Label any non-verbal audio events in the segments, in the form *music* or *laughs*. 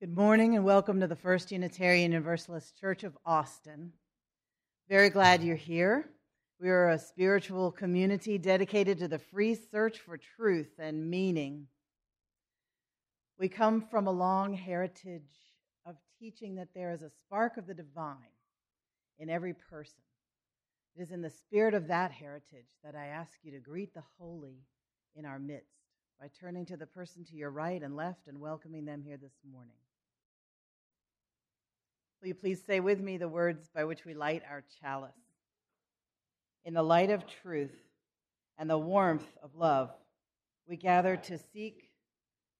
Good morning and welcome to the First Unitarian Universalist Church of Austin. Very glad you're here. We are a spiritual community dedicated to the free search for truth and meaning. We come from a long heritage of teaching that there is a spark of the divine in every person. It is in the spirit of that heritage that I ask you to greet the holy in our midst by turning to the person to your right and left and welcoming them here this morning. Will you please say with me the words by which we light our chalice? In the light of truth and the warmth of love, we gather to seek,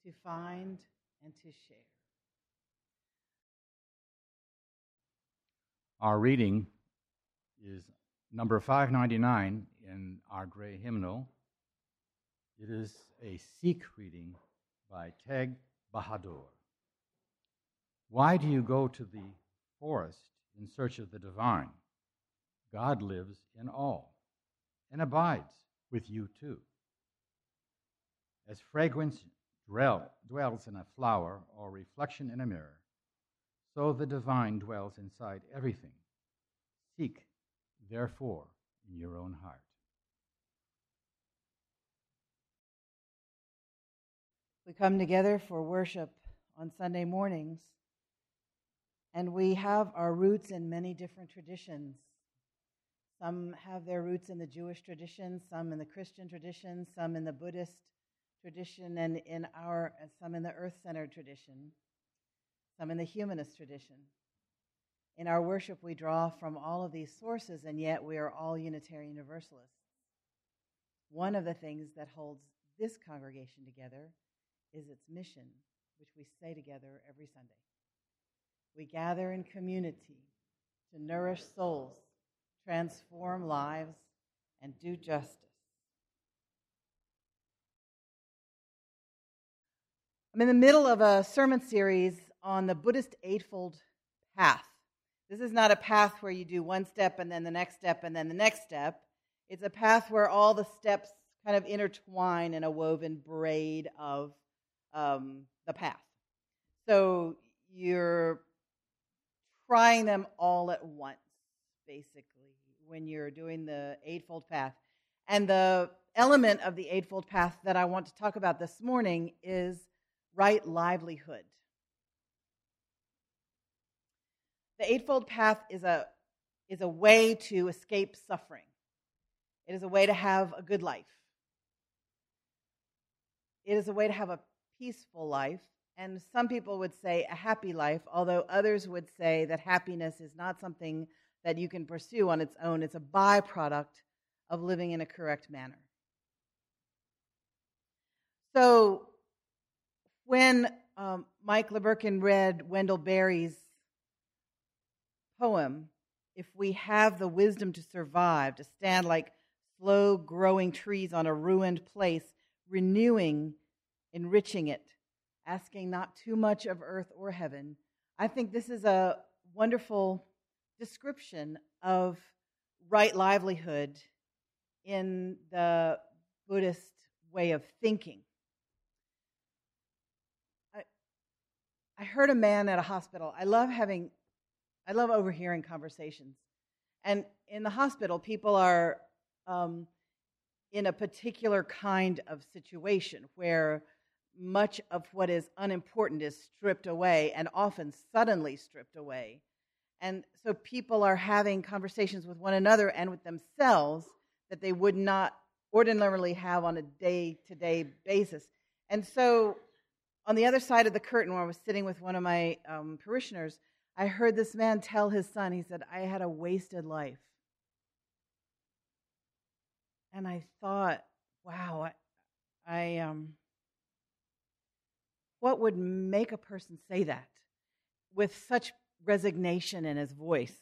to find, and to share. Our reading is number 599 in our gray hymnal. It is a Sikh reading by Teg Bahadur. Why do you go to the forest in search of the divine. God lives in all and abides with you too. As fragrance dwells in a flower or reflection in a mirror, so the divine dwells inside everything. Seek, therefore, in your own heart. We come together for worship on Sunday mornings and we have our roots in many different traditions. Some have their roots in the Jewish tradition, some in the Christian tradition, some in the Buddhist tradition, and in our some in the earth-centered tradition, some in the humanist tradition. In our worship, we draw from all of these sources, and yet we are all Unitarian Universalists. One of the things that holds this congregation together is its mission, which we say together every Sunday. We gather in community to nourish souls, transform lives, and do justice. I'm in the middle of a sermon series on the Buddhist Eightfold Path. This is not a path where you do one step and then the next step and then the next step. It's a path where all the steps kind of intertwine in a woven braid of um, the path. So you're trying them all at once, basically, when you're doing the Eightfold Path. And the element of the Eightfold Path that I want to talk about this morning is right livelihood. The Eightfold Path is a, is a way to escape suffering, it is a way to have a good life, it is a way to have a peaceful life and some people would say a happy life, although others would say that happiness is not something that you can pursue on its own. It's a byproduct of living in a correct manner. So, when um, Mike LeBerkin read Wendell Berry's poem, If we have the wisdom to survive, to stand like slow growing trees on a ruined place, renewing, enriching it, asking not too much of earth or heaven. I think this is a wonderful description of right livelihood in the Buddhist way of thinking. I, heard a man at a hospital. I love having, I love overhearing conversations. And in the hospital, people are um, in a particular kind of situation where much of what is unimportant is stripped away and often suddenly stripped away. And so people are having conversations with one another and with themselves that they would not ordinarily have on a day to day basis. And so on the other side of the curtain, where I was sitting with one of my um, parishioners, I heard this man tell his son, he said, I had a wasted life. And I thought, wow, I, I um, what would make a person say that with such resignation in his voice?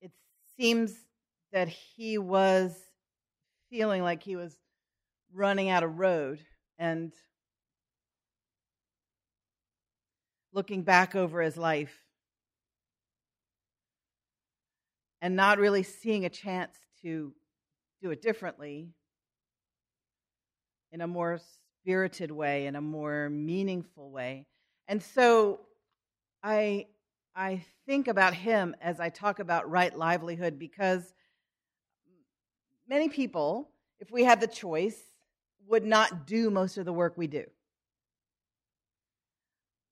It seems that he was feeling like he was running out of road and looking back over his life and not really seeing a chance to do it differently in a more spirited way, in a more meaningful way. And so I I think about him as I talk about right livelihood because many people, if we had the choice, would not do most of the work we do.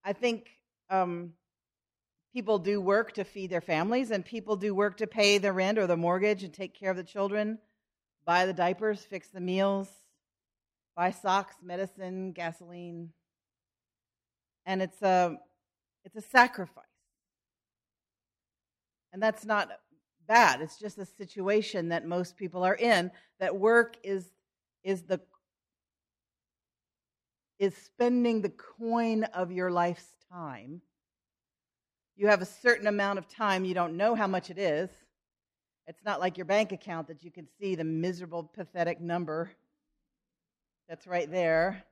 I think um, people do work to feed their families, and people do work to pay the rent or the mortgage and take care of the children, buy the diapers, fix the meals, buy socks, medicine, gasoline. And it's a, it's a sacrifice. And that's not bad. It's just a situation that most people are in that work is is the is spending the coin of your life's time. You have a certain amount of time, you don't know how much it is. It's not like your bank account that you can see the miserable, pathetic number that's right there.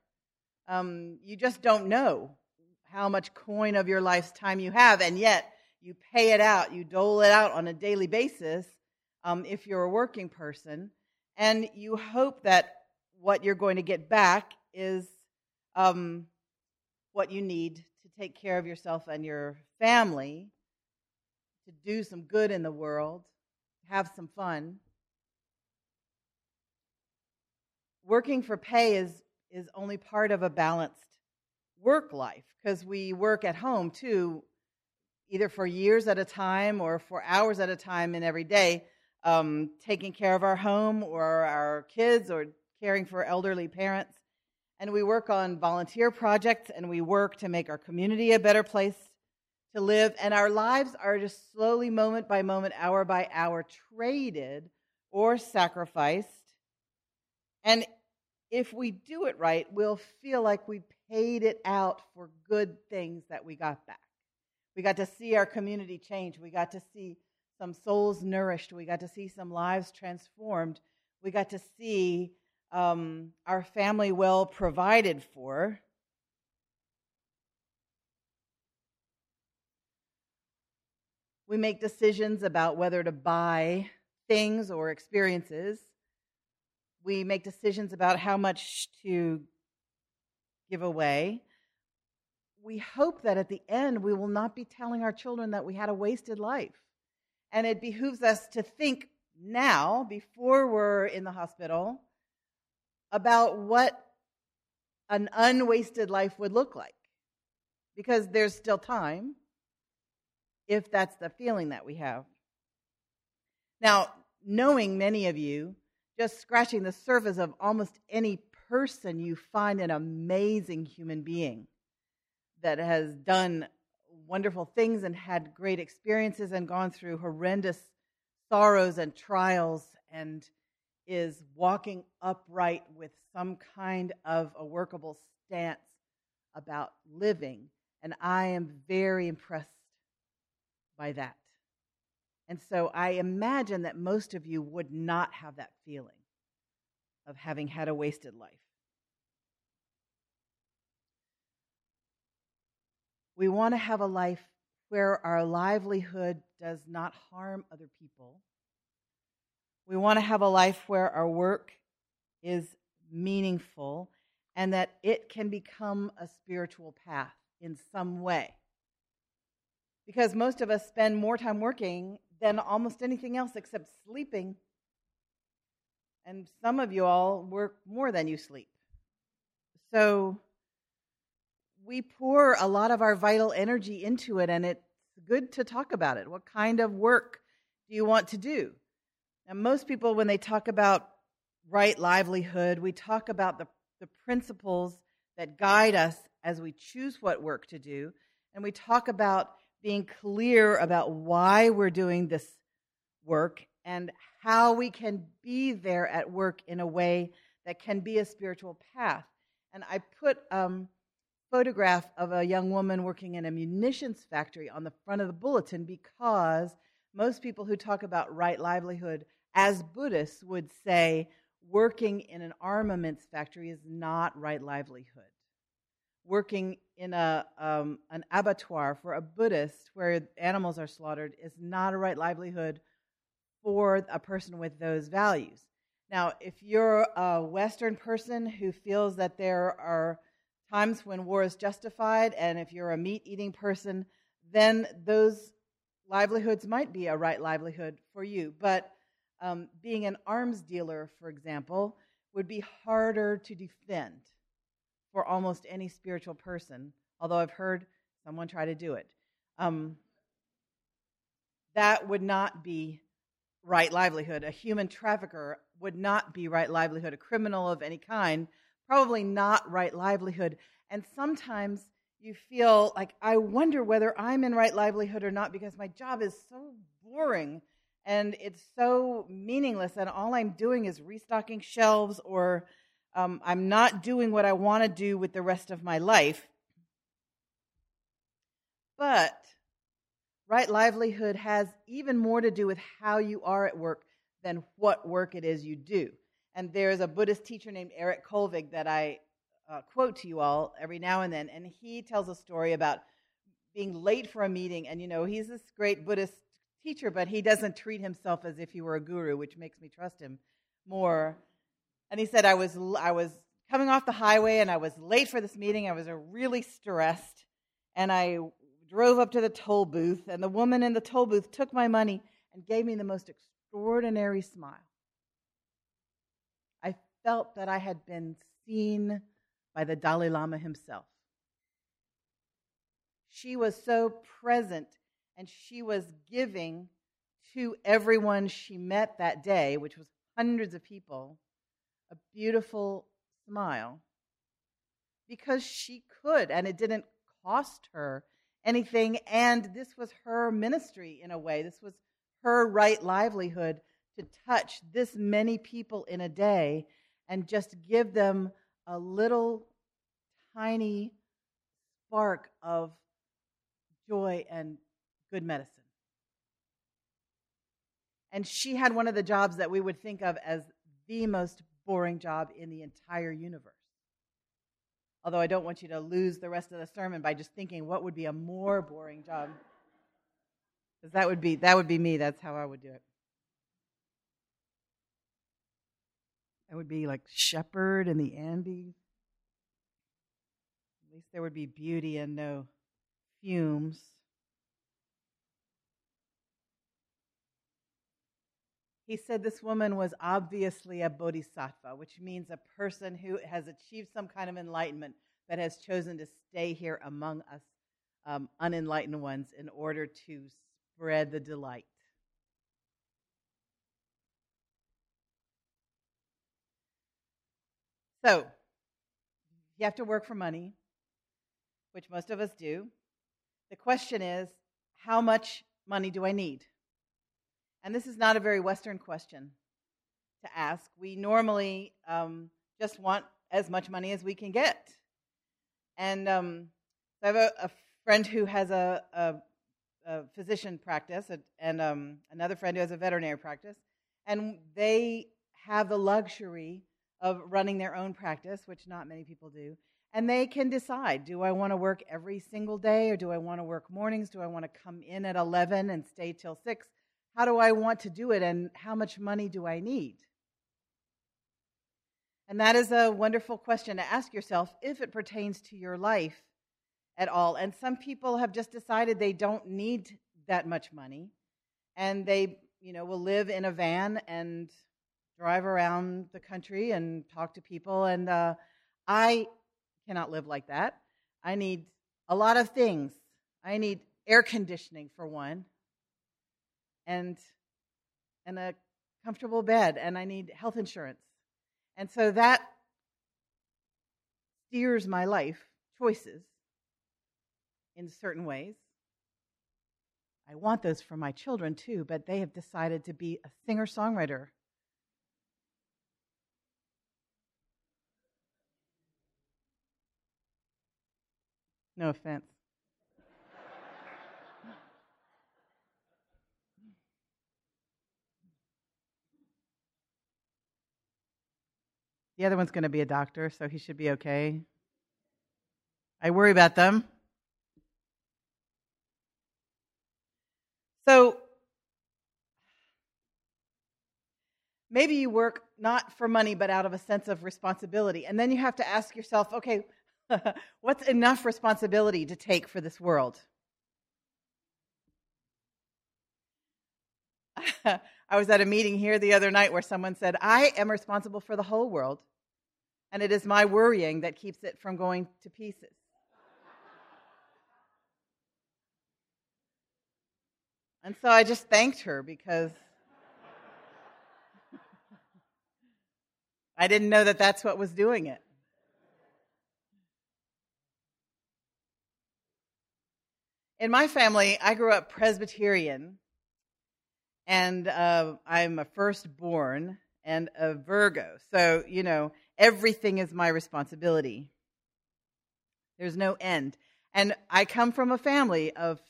Um, you just don't know how much coin of your life's time you have, and yet you pay it out, you dole it out on a daily basis um, if you're a working person, and you hope that what you're going to get back is um, what you need to take care of yourself and your family, to do some good in the world, have some fun. Working for pay is, is only part of a balanced work life because we work at home too, either for years at a time or for hours at a time in every day, um, taking care of our home or our kids or caring for elderly parents and we work on volunteer projects and we work to make our community a better place to live. And our lives are just slowly, moment by moment, hour by hour, traded or sacrificed. And if we do it right, we'll feel like we paid it out for good things that we got back. We got to see our community change. We got to see some souls nourished. We got to see some lives transformed. We got to see um, our family well provided for. We make decisions about whether to buy things or experiences. We make decisions about how much to give away. We hope that at the end we will not be telling our children that we had a wasted life. And it behooves us to think now, before we're in the hospital, about what an unwasted life would look like. Because there's still time, if that's the feeling that we have. Now, knowing many of you, just scratching the surface of almost any person, you find an amazing human being that has done wonderful things and had great experiences and gone through horrendous sorrows and trials and is walking upright with some kind of a workable stance about living. And I am very impressed by that. And so I imagine that most of you would not have that feeling of having had a wasted life. We want to have a life where our livelihood does not harm other people we want to have a life where our work is meaningful and that it can become a spiritual path in some way. Because most of us spend more time working than almost anything else except sleeping. And some of you all work more than you sleep. So we pour a lot of our vital energy into it, and it's good to talk about it. What kind of work do you want to do? Now, most people, when they talk about right livelihood, we talk about the, the principles that guide us as we choose what work to do. And we talk about being clear about why we're doing this work and how we can be there at work in a way that can be a spiritual path. And I put a um, photograph of a young woman working in a munitions factory on the front of the bulletin because most people who talk about right livelihood as Buddhists would say, working in an armaments factory is not right livelihood. Working in a, um, an abattoir for a Buddhist where animals are slaughtered is not a right livelihood for a person with those values. Now, if you're a Western person who feels that there are times when war is justified, and if you're a meat eating person, then those livelihoods might be a right livelihood for you. But um, being an arms dealer, for example, would be harder to defend for almost any spiritual person, although I've heard someone try to do it. Um, that would not be right livelihood. A human trafficker would not be right livelihood. A criminal of any kind, probably not right livelihood. And sometimes you feel like, I wonder whether I'm in right livelihood or not because my job is so boring and it's so meaningless, and all I'm doing is restocking shelves, or um, I'm not doing what I want to do with the rest of my life. But right livelihood has even more to do with how you are at work than what work it is you do. And there's a Buddhist teacher named Eric Kolvig that I uh, quote to you all every now and then, and he tells a story about being late for a meeting. And you know, he's this great Buddhist teacher, but he doesn't treat himself as if he were a guru, which makes me trust him more. And he said, I was, I was coming off the highway and I was late for this meeting. I was uh, really stressed. And I drove up to the toll booth, and the woman in the toll booth took my money and gave me the most extraordinary smile. I felt that I had been seen by the Dalai Lama himself. She was so present and she was giving to everyone she met that day, which was hundreds of people, a beautiful smile because she could, and it didn't cost her anything. And this was her ministry in a way. This was her right livelihood to touch this many people in a day and just give them a little tiny spark of joy and good medicine. And she had one of the jobs that we would think of as the most boring job in the entire universe. Although I don't want you to lose the rest of the sermon by just thinking what would be a more boring job. Because that would be that would be me. That's how I would do it. That would be like shepherd in the Andes. At least there would be beauty and no fumes. He said this woman was obviously a bodhisattva, which means a person who has achieved some kind of enlightenment but has chosen to stay here among us um, unenlightened ones in order to spread the delight. So, you have to work for money, which most of us do. The question is, how much money do I need? And this is not a very Western question to ask. We normally um, just want as much money as we can get. And um, I have a, a, friend who has a, a, a physician practice and um, another friend who has a veterinary practice. And they have the luxury of running their own practice, which not many people do. And they can decide do I want to work every single day or do I want to work mornings? Do I want to come in at 11 and stay till 6? How do I want to do it, and how much money do I need? And that is a wonderful question to ask yourself if it pertains to your life at all. And some people have just decided they don't need that much money, and they, you know, will live in a van and drive around the country and talk to people. And uh, I cannot live like that. I need a lot of things. I need air conditioning for one and and a comfortable bed and I need health insurance. And so that steers my life choices in certain ways. I want those for my children too, but they have decided to be a singer songwriter. No offense. The other one's going to be a doctor, so he should be okay. I worry about them. So, maybe you work not for money, but out of a sense of responsibility. And then you have to ask yourself, okay, *laughs* what's enough responsibility to take for this world? *laughs* I was at a meeting here the other night where someone said, I am responsible for the whole world, and it is my worrying that keeps it from going to pieces. And so I just thanked her because I didn't know that that's what was doing it. In my family, I grew up Presbyterian, and uh, I'm a firstborn and a Virgo. So, you know, everything is my responsibility. There's no end. And I come from a family of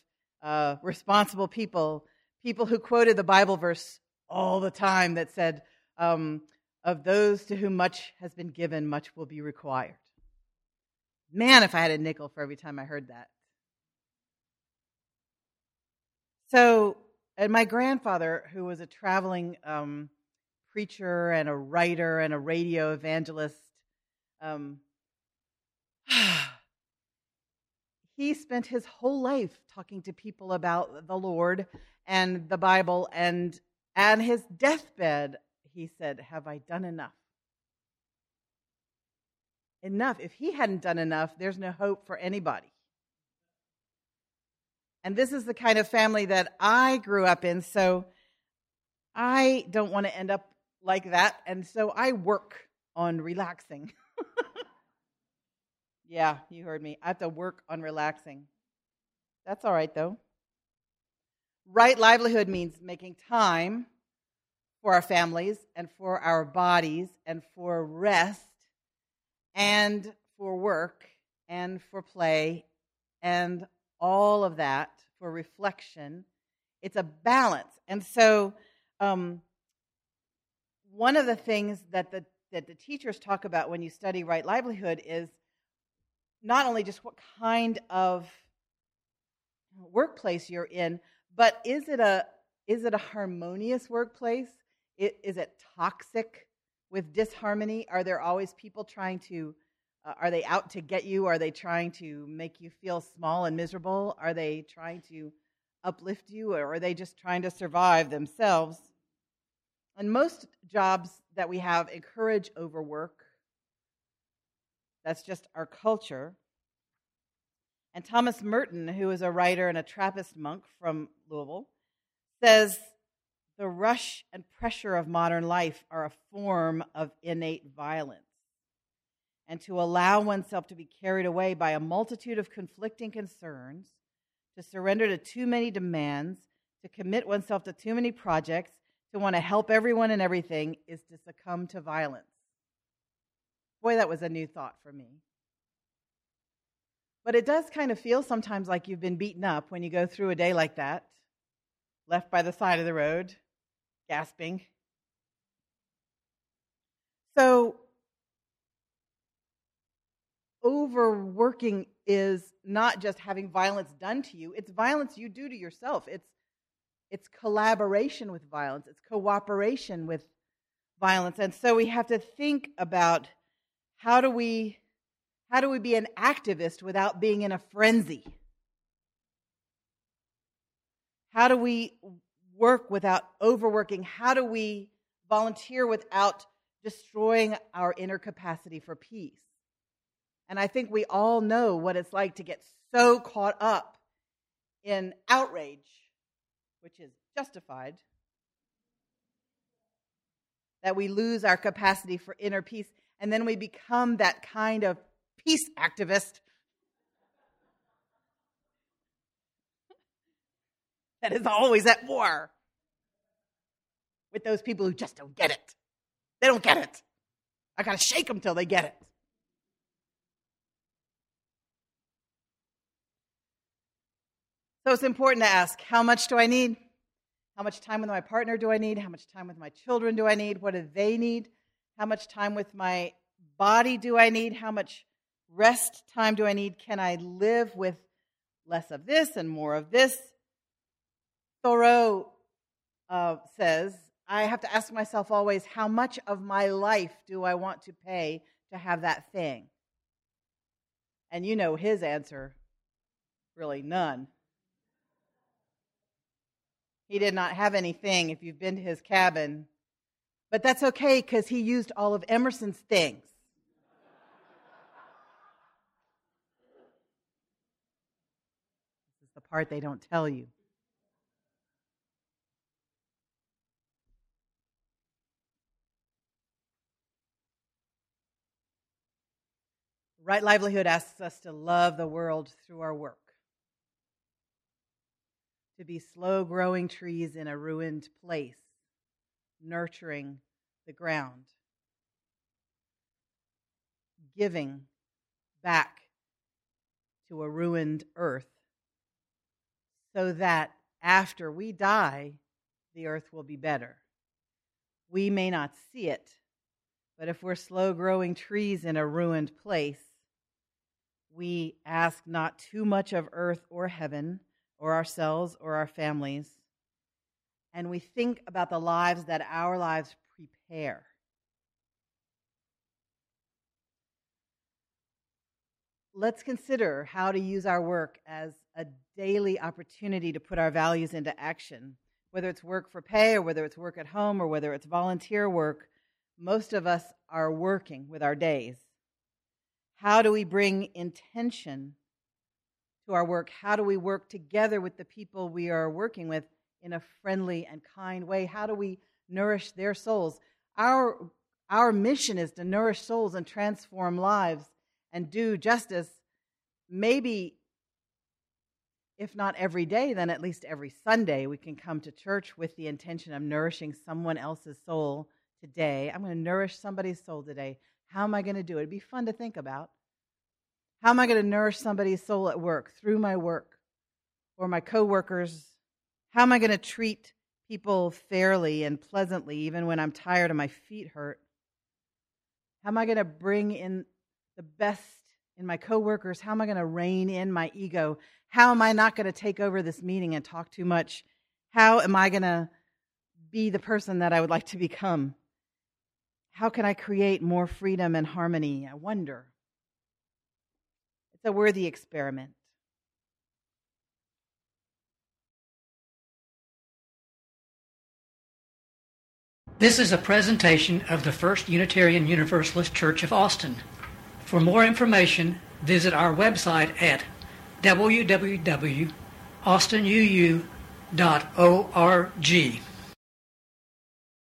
uh, responsible people, people who quoted the Bible verse all the time that said, um, Of those to whom much has been given, much will be required. Man, if I had a nickel for every time I heard that. So, and my grandfather, who was a traveling um, preacher and a writer and a radio evangelist, um, *sighs* he spent his whole life talking to people about the Lord and the Bible. And at his deathbed, he said, Have I done enough? Enough. If he hadn't done enough, there's no hope for anybody. And this is the kind of family that I grew up in. So I don't want to end up like that. And so I work on relaxing. *laughs* yeah, you heard me. I have to work on relaxing. That's all right, though. Right livelihood means making time for our families and for our bodies and for rest and for work and for play and all of that for reflection. It's a balance. And so, um, one of the things that the, that the teachers talk about when you study right livelihood is not only just what kind of workplace you're in, but is it a is it a harmonious workplace? Is it toxic with disharmony? Are there always people trying to uh, are they out to get you? Are they trying to make you feel small and miserable? Are they trying to uplift you, or are they just trying to survive themselves? And most jobs that we have encourage overwork. That's just our culture. And Thomas Merton, who is a writer and a Trappist monk from Louisville, says the rush and pressure of modern life are a form of innate violence and to allow oneself to be carried away by a multitude of conflicting concerns, to surrender to too many demands, to commit oneself to too many projects, to want to help everyone and everything is to succumb to violence. Boy, that was a new thought for me. But it does kind of feel sometimes like you've been beaten up when you go through a day like that, left by the side of the road, gasping. So, overworking is not just having violence done to you, it's violence you do to yourself. It's it's collaboration with violence, it's cooperation with violence. And so we have to think about how do we how do we be an activist without being in a frenzy? How do we work without overworking? How do we volunteer without destroying our inner capacity for peace? And I think we all know what it's like to get so caught up in outrage, which is justified, that we lose our capacity for inner peace. And then we become that kind of peace activist *laughs* that is always at war with those people who just don't get it. They don't get it. I got to shake them till they get it. So it's important to ask how much do I need? How much time with my partner do I need? How much time with my children do I need? What do they need? How much time with my body do I need? How much rest time do I need? Can I live with less of this and more of this? Thoreau uh, says I have to ask myself always how much of my life do I want to pay to have that thing? And you know his answer really none. He did not have anything if you've been to his cabin. But that's okay because he used all of Emerson's things. This is the part they don't tell you. Right livelihood asks us to love the world through our work to be slow growing trees in a ruined place, nurturing the ground, giving back to a ruined earth, so that after we die, the earth will be better. We may not see it, but if we're slow growing trees in a ruined place, we ask not too much of earth or heaven or ourselves or our families, and we think about the lives that our lives prepare. Let's consider how to use our work as a daily opportunity to put our values into action. Whether it's work for pay or whether it's work at home or whether it's volunteer work, most of us are working with our days. How do we bring intention to our work? How do we work together with the people we are working with in a friendly and kind way? How do we nourish their souls? Our, our mission is to nourish souls and transform lives and do justice. Maybe, if not every day, then at least every Sunday, we can come to church with the intention of nourishing someone else's soul today. I'm going to nourish somebody's soul today. How am I going to do it? It'd be fun to think about. How am I going to nourish somebody's soul at work through my work or my coworkers? How am I going to treat people fairly and pleasantly even when I'm tired and my feet hurt? How am I going to bring in the best in my coworkers? How am I going to rein in my ego? How am I not going to take over this meeting and talk too much? How am I going to be the person that I would like to become? How can I create more freedom and harmony? I wonder a worthy experiment. This is a presentation of the First Unitarian Universalist Church of Austin. For more information, visit our website at www.austinuu.org.